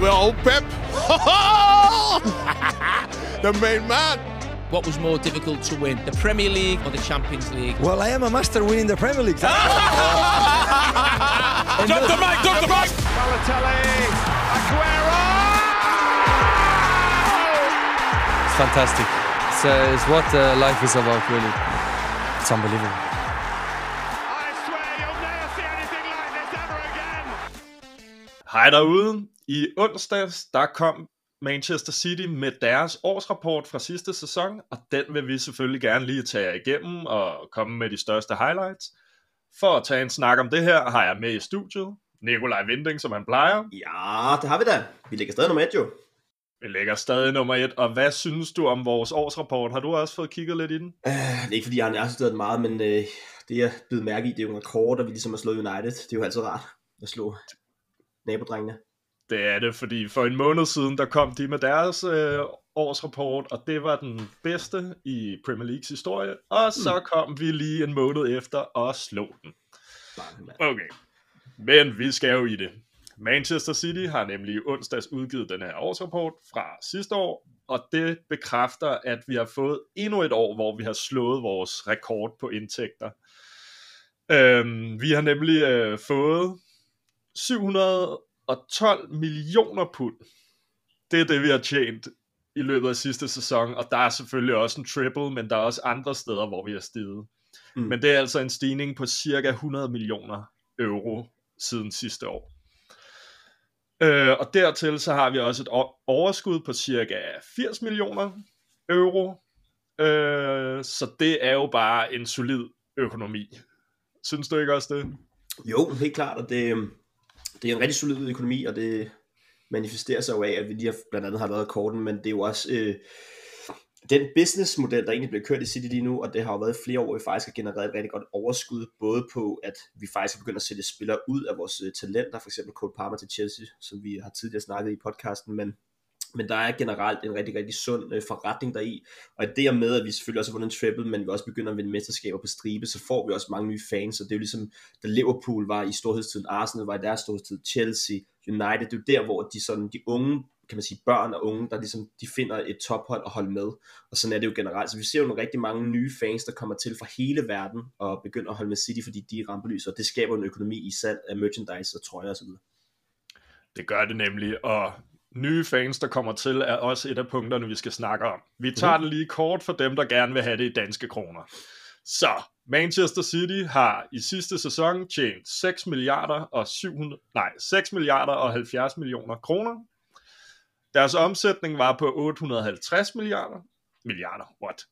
with old Pep. the main man. What was more difficult to win, the Premier League or the Champions League? Well, I am a master winning the Premier League. Drop the mic, drop the mic. Balotelli, Aguero! It's fantastic. It's, uh, it's what uh, life is about, really. It's unbelievable. I swear you'll never see anything like this ever again! Hej derude. I onsdags, der kom Manchester City med deres årsrapport fra sidste sæson, og den vil vi selvfølgelig gerne lige tage jer igennem og komme med de største highlights. For at tage en snak om det her, har jeg med i studiet Nikolaj Vinding, som han plejer. Ja, det har vi da. Vi ligger stadig nummer et jo. Vi ligger stadig nummer et, og hvad synes du om vores årsrapport? Har du også fået kigget lidt i den? Uh, det er ikke fordi, jeg har nærmest meget, men uh, det jeg blevet mærke i, det er jo en rekord, og vi ligesom har slået United. Det er jo altid rart at slå nabodrengene. Det er det, fordi for en måned siden, der kom de med deres øh, årsrapport, og det var den bedste i Premier Leagues historie, og så kom vi lige en måned efter og slog den. Okay, men vi skal jo i det. Manchester City har nemlig onsdags udgivet den her årsrapport fra sidste år, og det bekræfter, at vi har fået endnu et år, hvor vi har slået vores rekord på indtægter. Øhm, vi har nemlig øh, fået 712 millioner pund. Det er det, vi har tjent i løbet af sidste sæson, og der er selvfølgelig også en triple, men der er også andre steder, hvor vi har steget. Mm. Men det er altså en stigning på cirka 100 millioner euro siden sidste år. Øh, og dertil så har vi også et overskud på cirka 80 millioner euro. Øh, så det er jo bare en solid økonomi. Synes du ikke også det? Jo, helt klart, og det, øhm, det er en rigtig solid økonomi, og det manifesterer sig jo af, at vi lige har, blandt andet har lavet korten, men det er jo også øh, den businessmodel, der egentlig bliver kørt i City lige nu, og det har jo været flere år, vi faktisk har genereret et rigtig godt overskud, både på, at vi faktisk har begyndt at sætte spillere ud af vores øh, talenter, for eksempel Cole Palmer til Chelsea, som vi har tidligere snakket i podcasten, men men der er generelt en rigtig, rigtig sund øh, forretning deri, og i det med, at vi selvfølgelig også har vundet en triple, men vi også begynder at vinde mesterskaber på stribe, så får vi også mange nye fans, og det er jo ligesom, da Liverpool var i storhedstiden, Arsenal var i deres storhedstid, Chelsea, United, det er jo der, hvor de, sådan, de unge, kan man sige, børn og unge, der ligesom, de finder et tophold at holde med, og sådan er det jo generelt, så vi ser jo nogle rigtig mange nye fans, der kommer til fra hele verden, og begynder at holde med City, fordi de er rampelyser, og det skaber en økonomi i salg af merchandise og trøjer osv. Det gør det nemlig, og nye fans, der kommer til, er også et af punkterne, vi skal snakke om. Vi tager det lige kort for dem, der gerne vil have det i danske kroner. Så, Manchester City har i sidste sæson tjent 6 milliarder og 700, nej, 6 milliarder og 70 millioner kroner. Deres omsætning var på 850 milliarder. Milliarder, what?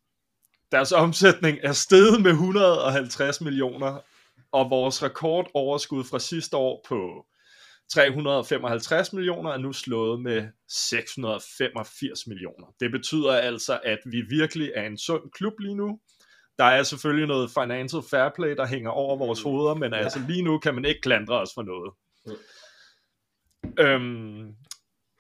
Deres omsætning er steget med 150 millioner, og vores rekordoverskud fra sidste år på 355 millioner er nu slået med 685 millioner. Det betyder altså, at vi virkelig er en sund klub lige nu. Der er selvfølgelig noget financial fair play, der hænger over vores hoveder, men altså lige nu kan man ikke klandre os for noget. Øhm,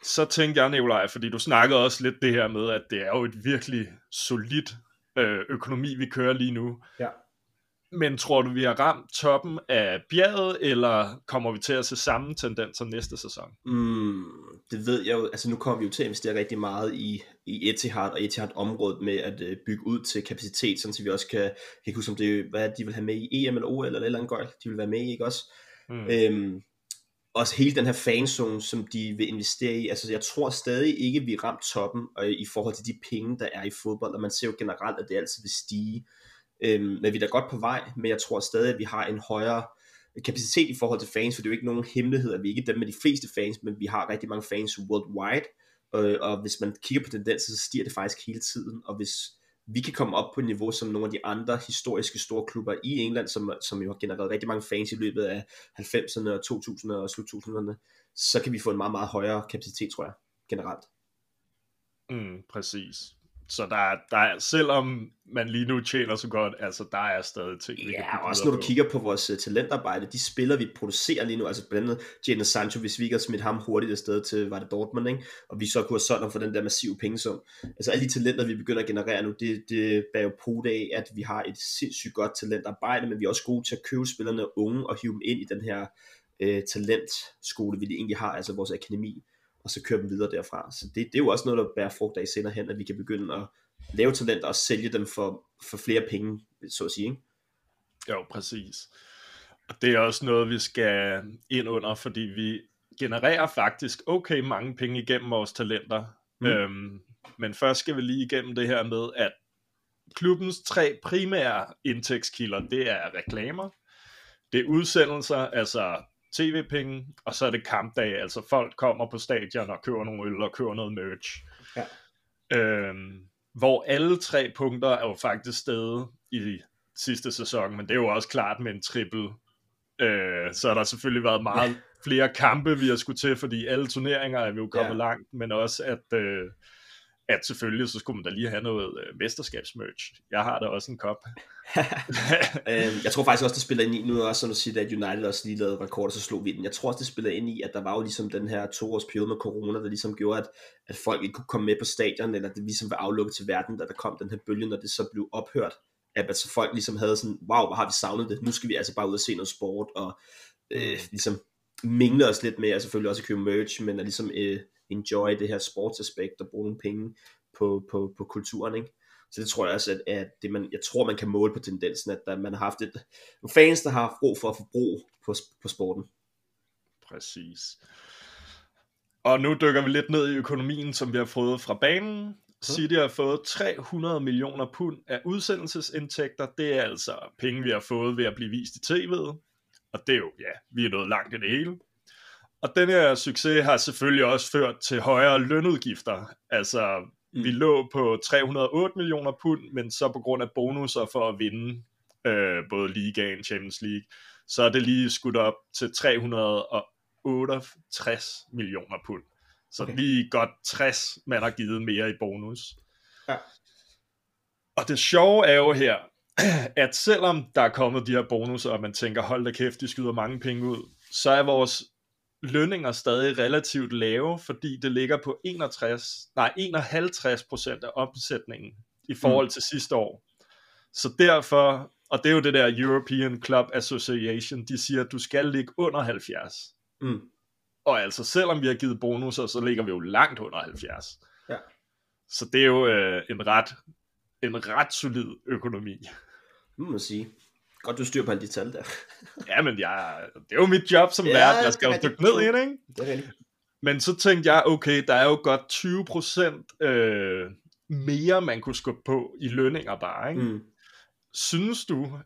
så tænkte jeg, Nikolaj, fordi du snakkede også lidt det her med, at det er jo et virkelig solidt øh, økonomi, vi kører lige nu. Ja. Men tror du, vi har ramt toppen af bjerget, eller kommer vi til at se samme tendenser næste sæson? Mm, det ved jeg jo, altså nu kommer vi jo til at investere rigtig meget i, i Etihad og Etihad-området med at øh, bygge ud til kapacitet, sådan så vi også kan, jeg kan huske om det, hvad de vil have med i EM eller OL eller et eller andet gøjl, de vil være med i, ikke også? Mm. Øhm, også hele den her fanzone, som de vil investere i, altså jeg tror stadig ikke, vi ramt toppen øh, i forhold til de penge, der er i fodbold, og man ser jo generelt, at det altid vil stige. Øhm, men vi er da godt på vej, men jeg tror stadig, at vi har en højere kapacitet i forhold til fans, for det er jo ikke nogen hemmelighed, at vi ikke er dem med de fleste fans, men vi har rigtig mange fans worldwide, øh, og hvis man kigger på tendenser, så stiger det faktisk hele tiden, og hvis vi kan komme op på et niveau som nogle af de andre historiske store klubber i England, som, som jo har genereret rigtig mange fans i løbet af 90'erne og 2000'erne og slut 2000'erne, så kan vi få en meget, meget højere kapacitet, tror jeg, generelt. Mm, præcis. Så der, er- der er, selvom man lige nu tjener så godt, altså der er stadig ting, vi kan Ja, bygge også når du på. kigger på vores uh, talentarbejde, de spillere, vi producerer lige nu, altså blandt andet Jadon Sancho, hvis vi ikke har smidt ham hurtigt afsted til, var det Dortmund, ikke? og vi så kunne have solgt ham for den der massive pengesum. Altså alle de talenter, vi begynder at generere nu, det, det bærer jo på af, at vi har et sindssygt godt talentarbejde, men vi er også gode til at købe spillerne unge og hive dem ind i den her øh, talentskole, vi egentlig har, altså vores akademi. Og så køre dem videre derfra. Så det, det er jo også noget, der bærer frugt af senere hen, at vi kan begynde at lave talenter og sælge dem for, for flere penge, så at sige. Ikke? Jo, præcis. Og det er også noget, vi skal ind under, fordi vi genererer faktisk okay mange penge igennem vores talenter. Mm. Øhm, men først skal vi lige igennem det her med, at klubbens tre primære indtægtskilder, det er reklamer, det er udsendelser, altså tv-penge, og så er det kampdag, altså folk kommer på stadion og køber nogle øl og køber noget merch. Ja. Øhm, hvor alle tre punkter er jo faktisk stedet i sidste sæson, men det er jo også klart med en triple. Øh, så har der selvfølgelig været meget flere kampe, vi har skulle til, fordi alle turneringer er vi jo kommet Ja. langt, men også at, øh, at selvfølgelig så skulle man da lige have noget øh, mesterskabsmerch. Jeg har da også en kop. Øhm, jeg tror faktisk også, det spiller ind i, nu også som du siger, at United også lige lavede rekord, og så slog vi den. Jeg tror også, det spiller ind i, at der var jo ligesom den her toårs periode med corona, der ligesom gjorde, at, at folk ikke kunne komme med på stadion, eller det ligesom var aflukket til verden, da der kom den her bølge, når det så blev ophørt. At altså folk ligesom havde sådan, wow, hvor har vi savnet det, nu skal vi altså bare ud og se noget sport, og øh, ligesom mingle os lidt med, og selvfølgelig også købe merch, men at ligesom øh, enjoy det her sportsaspekt, og bruge nogle penge på, på, på kulturen, ikke? Så det tror jeg også, at, at det man, jeg tror, man kan måle på tendensen, at der, man har haft et, fans, der har haft brug for at få brug på, på sporten. Præcis. Og nu dykker vi lidt ned i økonomien, som vi har fået fra banen. City har fået 300 millioner pund af udsendelsesindtægter. Det er altså penge, vi har fået ved at blive vist i tv'et. Og det er jo, ja, vi er nået langt i det hele. Og den her succes har selvfølgelig også ført til højere lønudgifter. Altså, mm. vi lå på 308 millioner pund, men så på grund af bonusser for at vinde øh, både ligaen, Champions League, så er det lige skudt op til 368 millioner pund. Så okay. Lige godt 60, man har givet mere i bonus. Ja. Og det sjove er jo her, at selvom der er kommet de her bonusser, og man tænker, hold da kæft, de skyder mange penge ud, så er vores lønninger stadig relativt lave, fordi det ligger på 61, nej, 51 procent af omsætningen i forhold til sidste år. Så derfor, og det er jo det der European Club Association, de siger, at du skal ligge under 70. Mm. Og altså, selvom vi har givet bonusser, så ligger vi jo langt under 70. Ja. Så det er jo øh, en ret en ret solid økonomi. Det må man sige. Godt, du styrer på alle de tal der. Ja, men jeg, det er jo mit job som Ja, vært. Jeg skal jo dykke ned i det, ikke? Det er rigtigt. Men så tænkte jeg, okay, der er jo godt 20% øh, mere, man kunne skubbe på i lønninger bare, ikke? Mm. Synes du,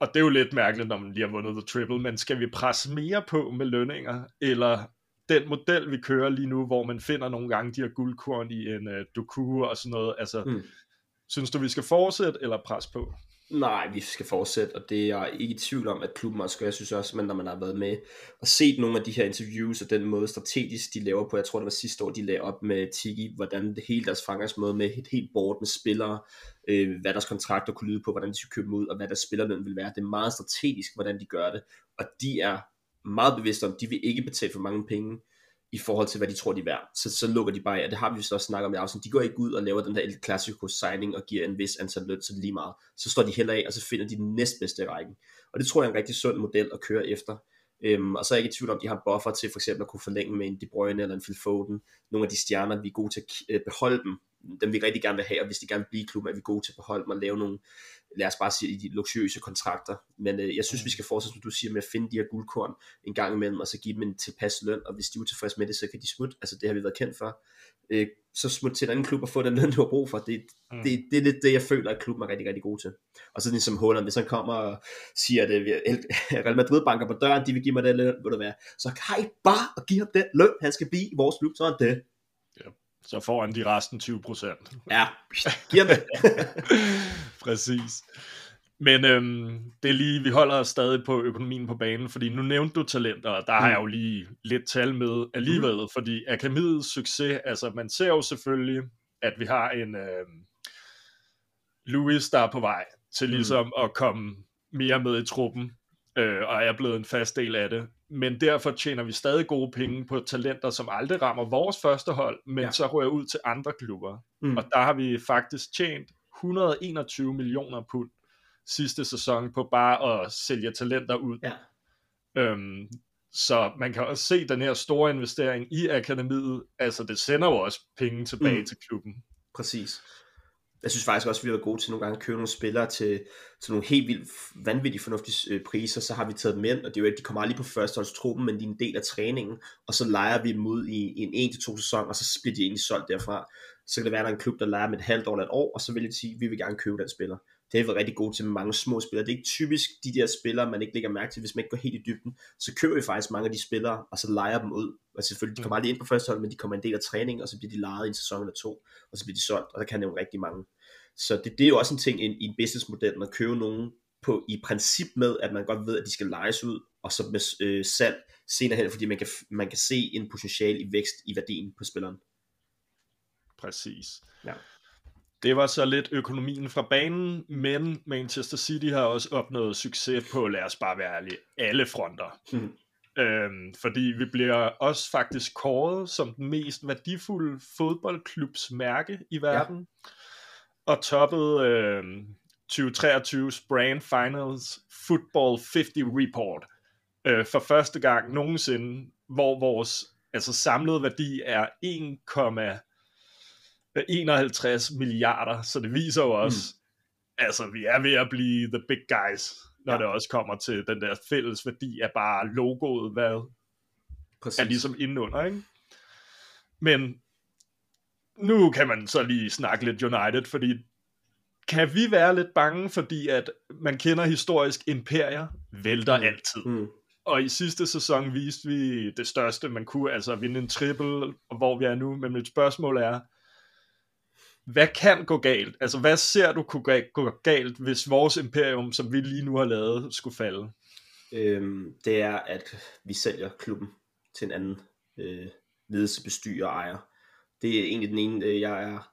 og det er jo lidt mærkeligt, når man lige har vundet The Triple, men skal vi presse mere på med lønninger, eller den model, vi kører lige nu, hvor man finder nogle gange de her guldkorn i en uh, Doku og sådan noget, altså, Mm. synes du, vi skal fortsætte eller presse på? Nej, vi skal fortsætte, og det er jeg ikke i tvivl om, at klubben også gør. Jeg synes også, at når man har været med og set nogle af de her interviews, og den måde strategisk, de laver på, jeg tror det var sidste år, de lagde op med Tiki, hvordan det hele deres fremgangsmåde med et helt board med spillere, øh, hvad deres kontrakter kunne lyde på, hvordan de skulle købe dem ud, og hvad deres spillerløn vil være. Det er meget strategisk, hvordan de gør det, og de er meget bevidste om, at de vil ikke betale for mange penge, i forhold til, hvad de tror, de er værd. Så, så lukker de bare af, og det har vi så også snakket om i afsnit. De går ikke ud og laver den der El Clasico signing og giver en vis antal løn, så det lige meget. Så står de heller af, og så finder de den næstbedste i rækken. Og det tror jeg er en rigtig sund model at køre efter. Øhm, og så er jeg ikke i tvivl om, de har buffer til for eksempel at kunne forlænge med en De Bruyne eller en Phil Foden. Nogle af de stjerner, vi er gode til at øh, beholde dem. Dem vi rigtig gerne vil have, og hvis de gerne vil blive i klubben, er vi gode til at beholde dem og lave nogle, lad os bare sige, de luksuriøse kontrakter. Men øh, jeg synes, vi skal fortsætte, som du siger, med at finde de her guldkorn en gang imellem, og så give dem en tilpas løn, og hvis de er utilfredse med det, så kan de smutte. Altså det har vi været kendt for. Øh, så smut til en anden klub og få den løn, du har brug for. Det, mm. det, det er lidt det, jeg føler, at klubben er rigtig, rigtig god til. Og så ligesom Holland, hvis han kommer og siger, at øh, Real Madrid banker på døren, de vil give mig den løn, vil det være. Så kan I bare at give ham den løn, han skal blive i vores klub, så er det. Så får han de resten 20%. Ja, giv ham det. Præcis. Men øhm, det er lige, vi holder os stadig på økonomien på banen, fordi nu nævnte du talenter, og der har Mm. jeg jo lige lidt tal med alligevel, mm. fordi akademiets succes, altså man ser jo selvfølgelig, at vi har en øhm, Louis, der er på vej til Mm. ligesom at komme mere med i truppen, øh, og er blevet en fast del af det. Men derfor tjener vi stadig gode penge på talenter, som aldrig rammer vores første hold, men Ja. så rører ud til andre klubber. Mm. Og der har vi faktisk tjent 121 millioner pund sidste sæson på bare at sælge talenter ud. Ja. Øhm, Så man kan også se den her store investering i akademiet, altså det sender jo også penge tilbage mm. til klubben. Præcis. Jeg synes faktisk også, at vi har været gode til nogle gange at købe nogle spillere til, til nogle helt vildt vanvittigt fornuftige øh, priser. Så har vi taget dem ind, og det er jo ikke, de kommer aldrig på førsteholdstruppen, men de er en del af træningen. Og så leger vi dem ud i, i en 1-2 sæson, og så bliver de egentlig solgt derfra. Så kan det være, at der er en klub, der leger med et halvt år eller et år, og så vil de sige, at vi vil gerne købe den spiller. Det har vi været rigtig gode til mange små spillere. Det er ikke typisk de der spillere, man ikke lægger mærke til, hvis man ikke går helt i dybden. Så køber vi faktisk mange af de spillere, og så leger dem ud. Og selvfølgelig, de kommer aldrig ind på første hold, men de kommer en del af træning, og så bliver de lejet i en sæson eller to, og så bliver de solgt, og der kan nævne rigtig mange. Så det, det er jo også en ting i, i en businessmodel, at købe nogen på, i princip med, at man godt ved, at de skal lejes ud, og så med øh, salg senere hen, fordi man kan, man kan se en potentiale i vækst i værdien på spilleren. Præcis. Ja. Det var så lidt økonomien fra banen, men Manchester City har også opnået succes på, lad os bare være ærlige, alle fronter. Hmm. Øhm, fordi vi bliver også faktisk kåret som den mest værdifulde fodboldklubs mærke i verden. Ja. Og toppede øh, 2023's Brand Finals Football 50 Report øh, for første gang nogensinde, hvor vores altså samlede værdi er 1,51 milliarder, så det viser jo også, mm. altså vi er ved at blive the big guys, når ja. det også kommer til den der fælles værdi af bare logoet, hvad Præcis. er ligesom indenunder, ikke? Men nu kan man så lige snakke lidt United, fordi kan vi være lidt bange, fordi at man kender historisk imperier, vælter mm. altid. Mm. Og i sidste sæson viste vi det største, man kunne, altså vinde en triple, hvor vi er nu. Men mit spørgsmål er, hvad kan gå galt? Altså, hvad ser du kunne gå galt, hvis vores imperium, som vi lige nu har lavet, skulle falde? Øhm, det er, at vi sælger klubben til en anden øh, ledelse, bestyrer og ejer. Det er egentlig den ene, øh, jeg er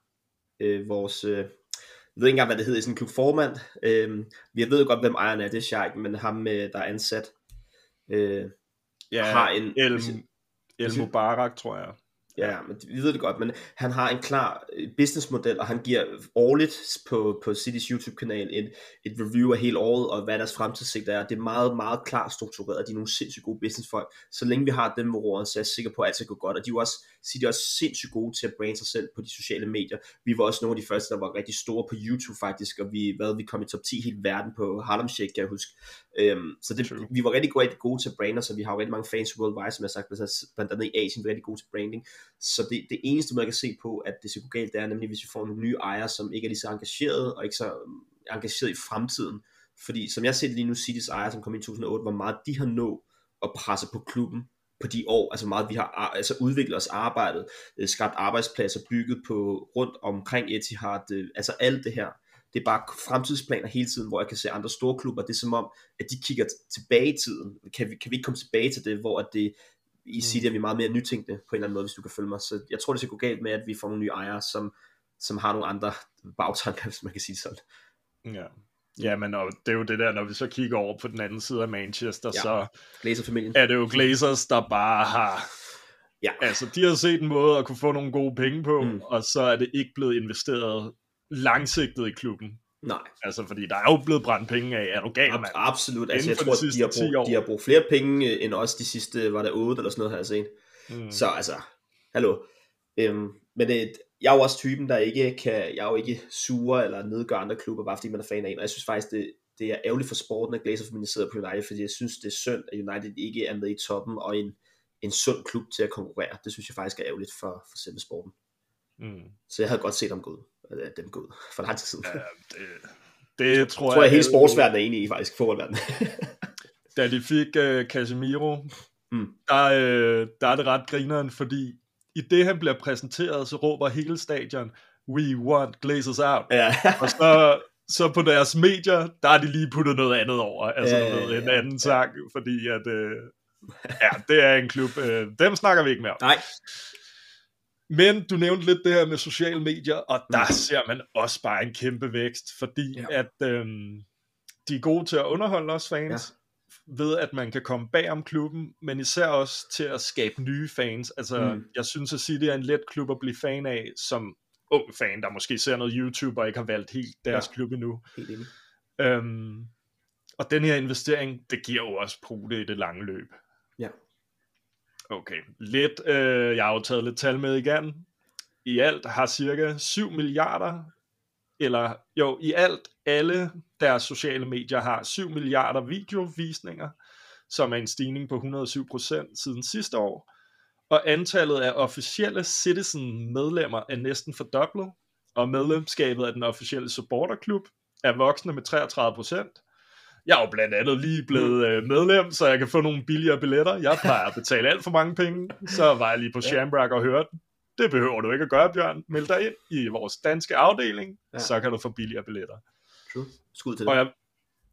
øh, vores... Øh, jeg ved ikke engang, hvad det hedder i sådan en klub formand. Øh, vi ved jo godt, hvem ejeren er, det er Sheik, men ham, øh, der er ansat, øh, ja, har en... El, El Mubarak, tror jeg. Ja, men vi ved det godt, men han har en klar øh, businessmodel, og han giver årligt på, på Citys YouTube-kanal et, et review af hele året, og hvad deres fremtidssigt er. Det er meget, meget klart struktureret, de er nogle sindssygt gode businessfolk. Så længe vi har dem ved roret, så er jeg sikker på, at alt skal gå godt. Og de er også, City er også sindssygt gode til at brande sig selv på de sociale medier. Vi var også nogle af de første, der var rigtig store på YouTube faktisk, og vi, hvad, vi kom i top 10 hele verden på Harlem Shake, kan jeg huske. Øhm, så det, vi var rigtig, rigtig gode til at brande os, og vi har jo rigtig mange fans worldwide, som jeg har sagt, blandt andet i Asien, vi er rigtig gode til branding. Så det, det eneste, man kan se på, at det skal gå galt, det er nemlig, hvis vi får nogle nye ejere, som ikke er lige så engageret, og ikke så mm, engageret i fremtiden. Fordi som jeg ser det lige nu, Citys ejer, som kom i 2008, hvor meget de har nået at presse på klubben på de år, altså meget vi har altså udviklet os arbejdet, øh, skabt arbejdspladser, bygget på rundt omkring Etihad, øh, altså alt det her. Det er bare fremtidsplaner hele tiden, hvor jeg kan se andre store klubber, det er som om, at de kigger tilbage i tiden. Kan vi, kan vi ikke komme tilbage til det, hvor at det, i City er vi meget mere nytænkende på en eller anden måde, hvis du kan følge mig. Så jeg tror, det skal gå galt med, at vi får nogle nye ejere, som, som har nogle andre bagtanker, hvis man kan sige sådan. Ja. Ja, men og det er jo det der, når vi så kigger over på den anden side af Manchester, ja. så er det jo Glazers, der bare har... Ja. Altså, de har set en måde at kunne få nogle gode penge på, mm. og så er det ikke blevet investeret langsigtet i klubben. Nej. Altså, fordi der er jo blevet brændt penge af, er du gal, mand? Absolut, altså jeg tror, de, de, har brugt, de har brugt flere penge øh, end os de sidste, var der 8 eller sådan noget, har jeg set. Mm. Så altså, hallo. Øhm, men det, jeg er jo også typen, der ikke kan, jeg er jo ikke sure eller nedgør andre klubber, bare fordi man er fan af en, og jeg synes faktisk, det, det er ærgerligt for sporten, at Glazer sidder på United, fordi jeg synes, det er synd, at United ikke er med i toppen, og en, en sund klub til at konkurrere. Det synes jeg faktisk er ærgerligt for, for selve sporten. Mm. Så jeg havde godt set dem gå ud øh, dem gå ud for lang tid siden. Ja, det, det tror, tror jeg, jeg hele sportsverdenen er enig i faktisk, fodboldverdenen. da de fik uh, Casemiro, mm. der, uh, der er det ret grineren, fordi i det han bliver præsenteret, så råber hele stadion, we want Glazers out. Ja. og så, så på deres medier, der er de lige puttet noget andet over, altså ja, noget, ja, en anden ja. sang, fordi at, uh, ja, det er en klub, uh, dem snakker vi ikke mere om. Nej. Men du nævnte lidt det her med sociale medier, og der mm. ser man også bare en kæmpe vækst, fordi ja. at øhm, de er gode til at underholde os fans, ja. ved at man kan komme bag om klubben, men især også til at skabe nye fans. Altså, mm. jeg synes at sige, det er en let klub at blive fan af, som ung fan, der måske ser noget YouTube og ikke har valgt helt deres ja. klub endnu. Helt enig. Øhm, og den her investering, det giver jo også prude i det lange løb. Okay, lidt, øh, jeg har jo taget lidt tal med igen. I alt har cirka 7 milliarder, eller jo, i alt alle deres sociale medier har 7 milliarder videovisninger, som er en stigning på 107% siden sidste år. Og antallet af officielle Citizen-medlemmer er næsten fordoblet, og medlemskabet af den officielle supporterklub er voksende med 33%. Jeg er jo blandt andet lige blevet øh, medlem, så jeg kan få nogle billigere billetter. Jeg plejer at betale alt for mange penge. Så var jeg lige på Shamrock og hørte den. Det behøver du ikke at gøre, Bjørn. Meld dig ind i vores danske afdeling, Ja. så kan du få billigere billetter. True. Skud til Og det. jeg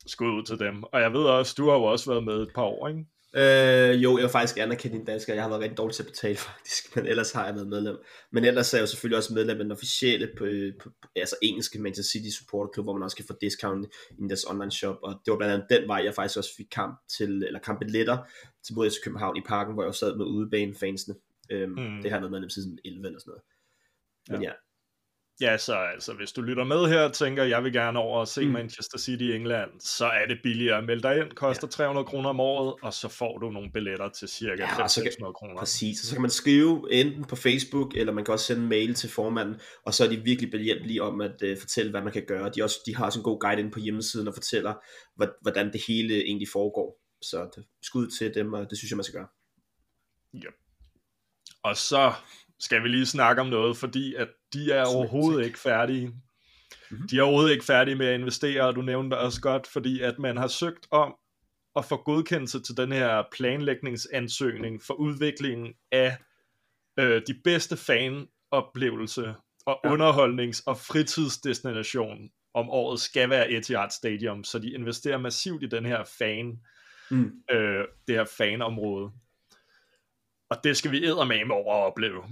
skud ud til dem. Og jeg ved også, du har jo også været med et par år, ikke? Øh, jo, jeg vil faktisk anerkende din dansker. Jeg har været rigtig dårlig til at betale, faktisk. Men ellers har jeg været medlem. Men ellers er jeg jo selvfølgelig også medlem af den officielle, på, på, altså engelske Manchester City Supporter Club, hvor man også kan få discount i deres online shop. Og det var blandt andet den vej, jeg faktisk også fik kamp til, eller kampbilletter til mod København i parken, hvor jeg sad med udebanefansene. Øhm, mm. Det har jeg været medlem siden 11 eller sådan noget. Men ja, Ja, så altså, hvis du lytter med her og tænker, jeg vil gerne over og se mm. Manchester City i England, så er det billigere. Meld dig ind, koster ja. 300 kroner om året, og så får du nogle billetter til cirka Ja, ja, og så kan- 500 kroner. Præcis, og så kan man skrive enten på Facebook, eller man kan også sende en mail til formanden, og så er de virkelig behjælpelige om at uh, fortælle, hvad man kan gøre. De, også, de har også en god guide inde på hjemmesiden og fortæller, hvor- hvordan det hele egentlig foregår. Så det, skud til dem, og det synes jeg, man skal gøre. Og så skal vi lige snakke om noget, fordi at de er overhovedet ikke færdige. Mhm. De er overhovedet ikke færdige med at investere, og du nævnte også godt, fordi at man har søgt om at få godkendelse til den her planlægningsansøgning for udviklingen af øh, de bedste fanoplevelser og Ja. underholdnings- og fritidsdestination om året skal være Etihad Stadium, så de investerer massivt i den her fan, Mm. øh, det her fanområde. Og det skal vi eddermame over at opleve,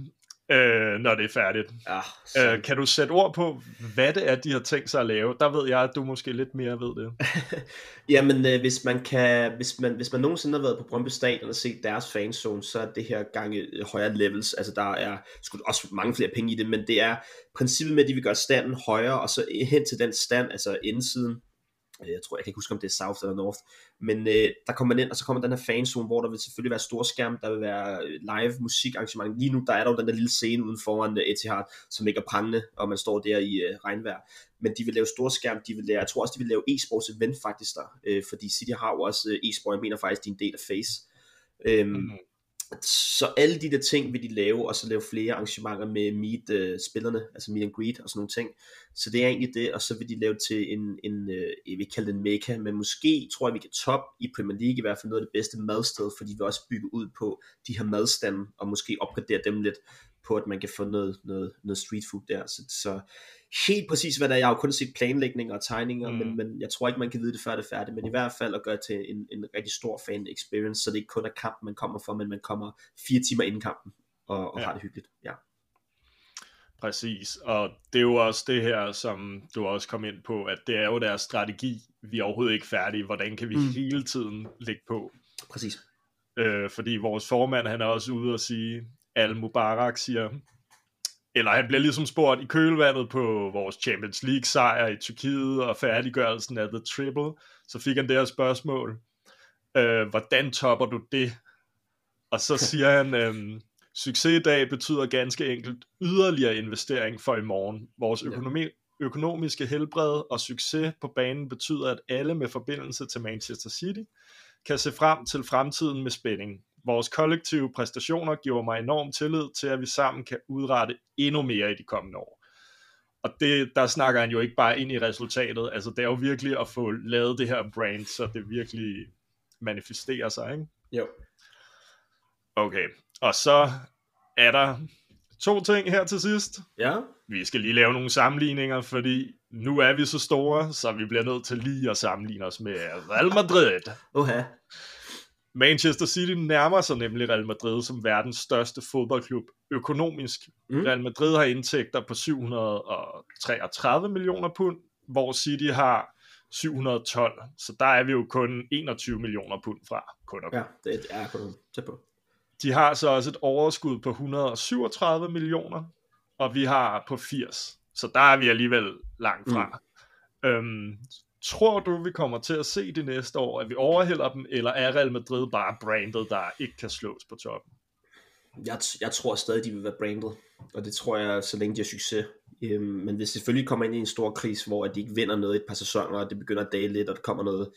øh, når det er færdigt. Ja, Øh, kan du sætte ord på, hvad det er, de har tænkt sig at lave? Der ved jeg, at du måske lidt mere ved det. Jamen, øh, hvis man kan, hvis man, hvis man nogensinde har været på Brøndby Stadion og set deres fanzone, så er det her gange øh, højere levels. Altså, der er sgu også mange flere penge i det, men det er princippet med, at de vil gøre standen højere, og så hen til den stand, altså indsiden, Øh, jeg tror, jeg kan ikke huske, om det er South eller North, men øh, der kommer man ind, og så kommer den her fanzone, hvor der vil selvfølgelig være storskærm, der vil være øh, live musikarrangement. Lige nu, der er der jo den der lille scene uden foran øh, Etihad, som ikke er prangende, og man står der i øh, regnvejr. Men de vil lave storskærm, de vil lave, jeg tror også, de vil lave e-sports event faktisk der, øh, fordi City har jo også øh, e-sport, jeg mener faktisk, de er en del af Face. Øhm, Mhm. Så alle de der ting vil de lave, og så lave flere arrangementer med meet øh, spillerne, altså meet and greet og sådan nogle ting. Så det er egentlig det, og så vil de lave til en, en øh, jeg vil ikke kalde det en meka, men måske tror jeg, vi kan top i Premier League i hvert fald noget af det bedste madsted, fordi vi vil også bygge ud på de her madstande, og måske opgradere dem lidt på, at man kan få noget, noget, noget street food der. Så, så helt præcis hvad der er, jeg har jo kun set planlægninger og tegninger, Mm. men, men jeg tror ikke, man kan vide det før det er færdigt, men i hvert fald at gøre til en, en rigtig stor fan experience, så det ikke kun er kampen, man kommer for, men man kommer fire timer inden kampen og, og Ja. har det hyggeligt. Ja. Præcis, og det er jo også det her, som du også kom ind på, at det er jo deres strategi. Vi er overhovedet ikke færdige. Hvordan kan vi mm. Hele tiden lægge på? Præcis. Øh, fordi vores formand, han er også ude og sige, Al Mubarak siger, eller han bliver ligesom spurgt i kølvandet på vores Champions League sejr i Tyrkiet og færdiggørelsen af The Triple, så fik han det her spørgsmål, øh, hvordan topper du det? Og så siger han, øh, succes i dag betyder ganske enkelt yderligere investering for i morgen. Vores økonomi, økonomiske helbred og succes på banen betyder, at alle med forbindelse til Manchester City kan se frem til fremtiden med spænding. Vores kollektive præstationer giver mig enorm tillid til, at vi sammen kan udrette endnu mere i de kommende år. Og det, der snakker han jo ikke bare ind i resultatet, altså det er jo virkelig at få lavet det her brand, så det virkelig manifesterer sig, ikke? Jo. Okay, og så er der to ting her til sidst. Ja. Vi skal lige lave nogle sammenligninger, fordi nu er vi så store, så vi bliver nødt til lige at sammenligne os med Real Madrid. Oha. Manchester City nærmer sig nemlig Real Madrid som verdens største fodboldklub økonomisk. Mm. Real Madrid har indtægter på 733 millioner pund, hvor City har 712. Så der er vi jo kun 21 millioner pund fra. Kun. Ja, det er kun tæt på. De har så også et overskud på 137 millioner, og vi har på 80. Så der er vi alligevel langt fra. Mm. Øhm, tror du, vi kommer til at se det næste år, at vi overhælder dem, eller er Real Madrid bare brandet, der ikke kan slås på toppen? Jeg, jeg tror stadig, de vil være brandet, og det tror jeg, så længe de har succes. Øhm, men hvis det selvfølgelig kommer ind i en stor kris, hvor at de ikke vinder noget i et par sæsoner, og det begynder at dale lidt, og der kommer noget,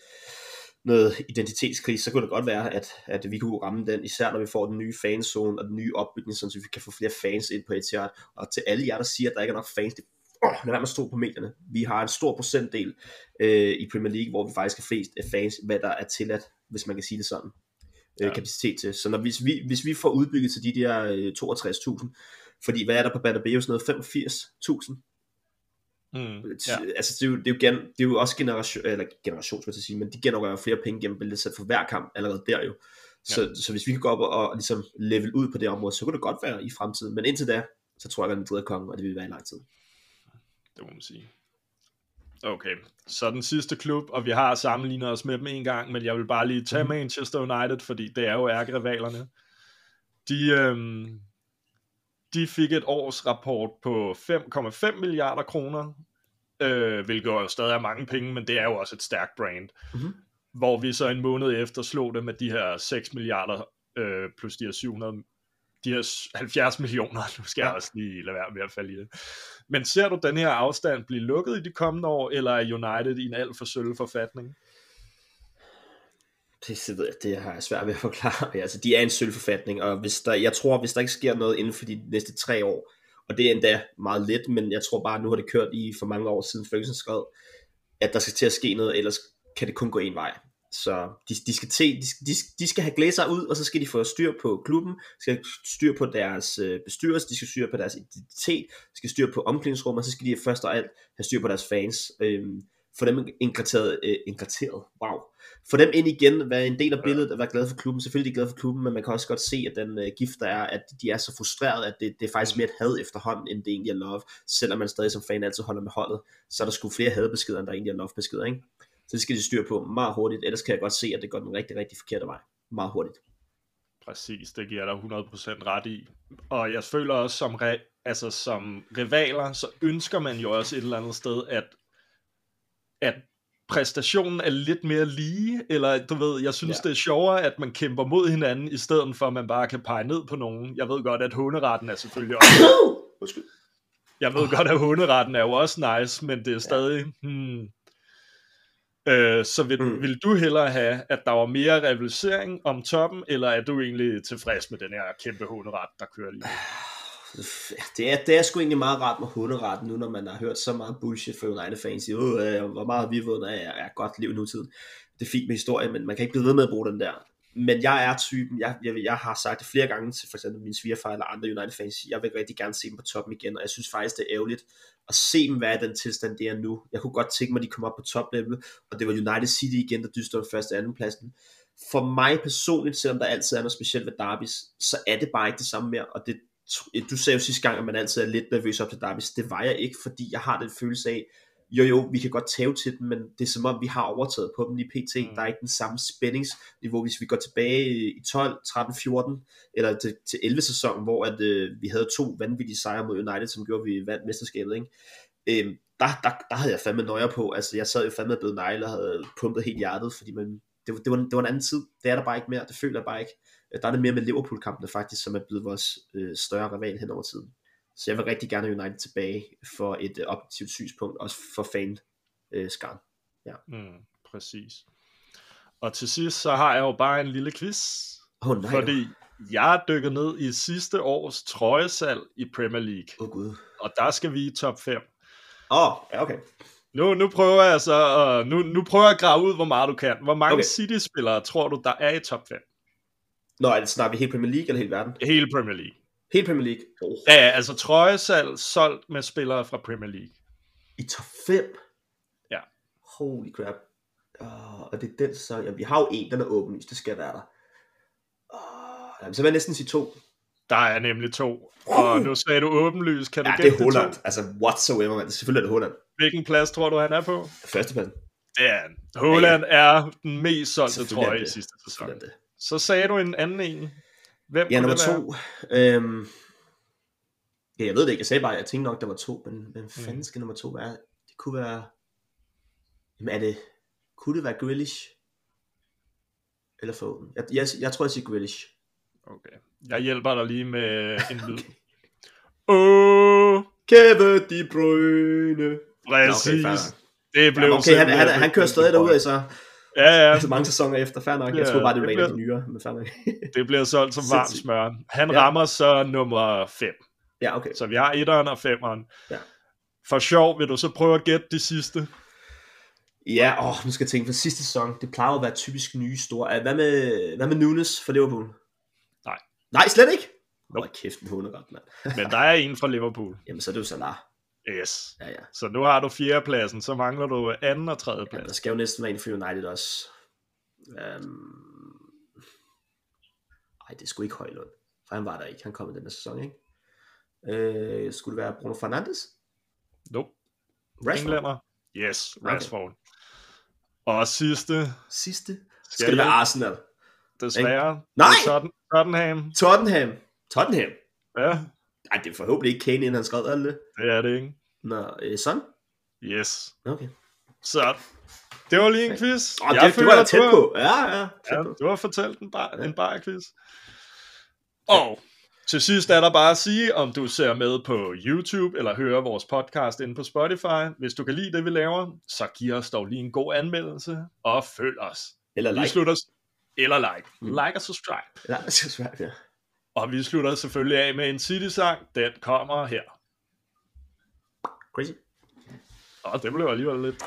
noget identitetskrise, så kunne det godt være, at, at vi kunne ramme den, især når vi får den nye fanzone og den nye opbygning, så vi kan få flere fans ind på Etihad. Og til alle jer, der siger, at der ikke er nok fans, det åh, lad være med at stå på medierne. Vi har en stor procentdel øh, i Premier League, hvor vi faktisk har flest fans, hvad der er tilladt, hvis man kan sige det sådan, øh, Ja. kapacitet til. Så når, hvis, vi, hvis vi får udbygget til de der øh, 62.000, fordi hvad er der på Bernabeu, sådan noget 85.000? Mm. Ja. Altså, det er, jo, det, er jo gen, det er jo også generation, eller generation, skal jeg sige, men de genererer flere penge gennem billedsæt for hver kamp allerede der jo. Så, ja. så hvis vi kan gå op og, og ligesom level ud på det område, så kunne det godt være i fremtiden. Men indtil da, så tror jeg, at Madrid er kongen, og det vil være i lang tid. Det må man sige. Okay, så den sidste klub, og vi har sammenlignet os med dem en gang, men jeg vil bare lige tage Manchester United, fordi det er jo ærkerivalerne. De, øhm, de fik et års rapport på 5,5 milliarder kroner, øh, hvilket jo stadig er mange penge, men det er jo også et stærkt brand. Mhm. Hvor vi så en måned efter slog det med de her 6 milliarder, øh, plus de her 700 de her 70 millioner, nu skal jeg også lige lade være med at falde i det. Men ser du den her afstand blive lukket i de kommende år, eller er United i en alt for sølv forfatning? Det, det, ved jeg, det har jeg svært ved at forklare. Altså, de er en sølvforfatning, og hvis der, jeg tror, hvis der ikke sker noget inden for de næste tre år, og det er endda meget let, men jeg tror bare, nu har det kørt i for mange år siden Ferguson skrev, at der skal til at ske noget, ellers kan det kun gå en vej. Så de, de, skal te, de, de, skal- de skal have glæser ud, og så skal de få styr på klubben, skal styr på deres øh, bestyrelse, de skal styr på deres identitet, de skal styr på omklædningsrummet, og så skal de først og alt have styr på deres fans. Øhm, få dem indkvarteret, øh, indkvarteret, wow. Få dem ind igen, være en del af billedet, og være glad for klubben. Selvfølgelig er de glade for klubben, men man kan også godt se, at den øh, gift der er, at de er så frustreret, at det, det er faktisk mere et had efterhånden, end det egentlig er love. Selvom man stadig som fan altid holder med holdet, så er der sgu flere hadbeskeder, end der egentlig er love-beskeder, ikke? Så det skal de styr på meget hurtigt, ellers kan jeg godt se, at det går den rigtig, rigtig forkerte vej. Meget hurtigt. Præcis, det giver dig 100% ret i. Og jeg føler også, som, re- altså, som rivaler, så ønsker man jo også et eller andet sted, at, at præstationen er lidt mere lige, eller du ved, jeg synes, Ja. ja. det er sjovere, at man kæmper mod hinanden, i stedet for, at man bare kan pege ned på nogen. Jeg ved godt, at hunderetten er selvfølgelig også... Undskyld. Jeg ved godt, at hunderetten er jo også nice, men det er stadig... Hmm. Øh, så vil, Mm. vil du hellere have, at der var mere rivalisering om toppen, eller er du egentlig tilfreds med den her kæmpe hunderet, der kører lige? nu? Det er, det er sgu egentlig meget rart med hunderetten, nu når man har hørt så meget bullshit fra United-fans. sige, "Åh, øh, hvor meget har vi vundet af, er godt liv i nutiden. Det er fint med historie, men man kan ikke blive ved med at bruge den der. Men jeg er typen, jeg, jeg, jeg har sagt det flere gange til for eksempel min svigerfar eller andre United-fans, jeg vil rigtig gerne se dem på toppen igen, og jeg synes faktisk, det er ærgerligt at se dem være i den tilstand, det er nu. Jeg kunne godt tænke mig, at de kom op på toplevel, og det var United City igen, der dyster første og anden pladsen. For mig personligt, selvom der altid er noget specielt ved derbys, så er det bare ikke det samme mere, og det du sagde jo sidste gang, at man altid er lidt nervøs op til derbys. Det var jeg ikke, fordi jeg har den følelse af, jo jo, vi kan godt tage til dem, men det er som om, vi har overtaget på dem i PT. Mm. Der er ikke den samme spændingsniveau, hvis vi går tilbage i 12, 13, 14, eller til, til 11 sæsonen, hvor at, øh, vi havde to vanvittige sejre mod United, som gjorde, at vi vandt mesterskabet. Ikke? Øhm, der, der, der havde jeg fandme nøjer på. Altså, jeg sad jo fandme blevet negle og havde pumpet helt hjertet, fordi man, det, var- det, var, det var en anden tid. Det er der bare ikke mere. Det føler jeg bare ikke. Øh, Der er det mere med Liverpool-kampene faktisk, som er blevet vores øh, større rival hen over tiden. Så jeg vil rigtig gerne have United tilbage for et øh, objektivt synspunkt, også for fan øh, skaren. Mm, præcis. Og til sidst, så har jeg jo bare en lille quiz. Oh, nej, fordi jeg dykker ned i sidste års trøjesalg i Premier League. Åh oh, gud. Og der skal vi i top 5. Åh, oh, ja, okay. Nu, nu prøver jeg så uh, nu, nu prøver jeg at grave ud, hvor meget du kan. Hvor mange okay. City-spillere tror du, der er i top 5? Nå, er det snakker vi hele Premier League eller hele verden? Hele Premier League. Hele Premier League. Oh. Ja, ja, altså trøjesalg solgt med spillere fra Premier League. I top 5? Ja. Holy crap. Uh, og det er den sæson. Jamen, vi har jo en, den er åbenlyst. Det skal være der. Uh, jamen, så vil jeg næsten sige to. Der er nemlig to. Og nu sagde du åbenlyst. Kan du Ja, det er Holland. to? Altså, whatsoever, man. Selvfølgelig er det Holland. Hvilken plads tror du, han er på? Førstepladsen. Det er han. Holland er den mest solgte trøje i det. sidste sæson. Det. Så sagde du en anden en. Hvem Ja, nummer to. Øhm, ja, jeg ved det ikke. Jeg sagde bare, at jeg tænkte nok, der var to. Men hvem fanden skal nummer to være? Det kunne være... Jamen er det... Kunne det være Grealish? Eller Foden? Jeg, jeg, jeg tror, jeg siger Grealish. Okay. Jeg hjælper dig lige med en lyd. Åh, Kevin De Bruyne. præcis. nok. det blev Jamen, okay, han, han, han kører stadig derudad, så Ja, ja, så mange sæsoner efter. Fair nok. Jeg Ja, troede bare, det det var en af de bliver- nyere, men fair nok. det bliver solgt som varmt Sindssygt. smør. Han Ja. rammer så nummer 5. ja, okay. Så vi har 1'eren og 5'eren. Ja. For sjov, vil du så prøve at gætte de sidste? Ja, åh, nu skal jeg tænke på sidste sæson. Det plejer at være typisk nye store. Hvad med, hvad med Nunes for Liverpool? Nej. Nej, slet ikke? Nope. Hold kæft, en hundegodt, mand. Men der er en fra Liverpool. Jamen, så er det jo Salah. Yes. Ja, ja. Så nu har du fjerdepladsen, så mangler du anden og tredje ja der plads. skal jo næsten være en for United også. Um... Ej, det sgu ikke Højlund. For han var der ikke. Han kom i den her sæson, ikke? Øh, skulle det være Bruno Fernandes? Nope. Rashford? Englænder. Yes, Okay. Rashford. Og sidste, Sidste? Skal, Skal det være? Arsenal? desværre. Nej! Tottenham. Tottenham? Tottenham? Ja, Nej, det er forhåbentlig ikke Kane, inden han skrev alt det. det er det ikke. Nå, øh, sådan? Yes. Okay. Så, det var lige en quiz. Åh, det, det var jeg tæt på. Ja, ja. Tæt Ja, på. du har fortalt en, bar, en bar-quiz. Og til sidst er der bare at sige, om du ser med på YouTube eller hører vores podcast inde på Spotify. Hvis du kan lide det, vi laver, så giv os dog lige en god anmeldelse og følg os. Eller Vi like. slutter eller like. Like og subscribe. Ja, det er svært, ja. Og vi slutter selvfølgelig af med en City-sang. Den kommer her. Crazy. Og det blev alligevel lidt...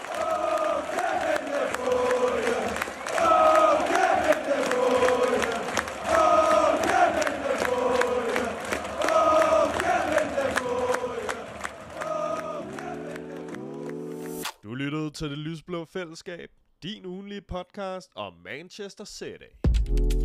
Du lyttede til Det Lysblå Fællesskab, din ugenlige podcast om Manchester City.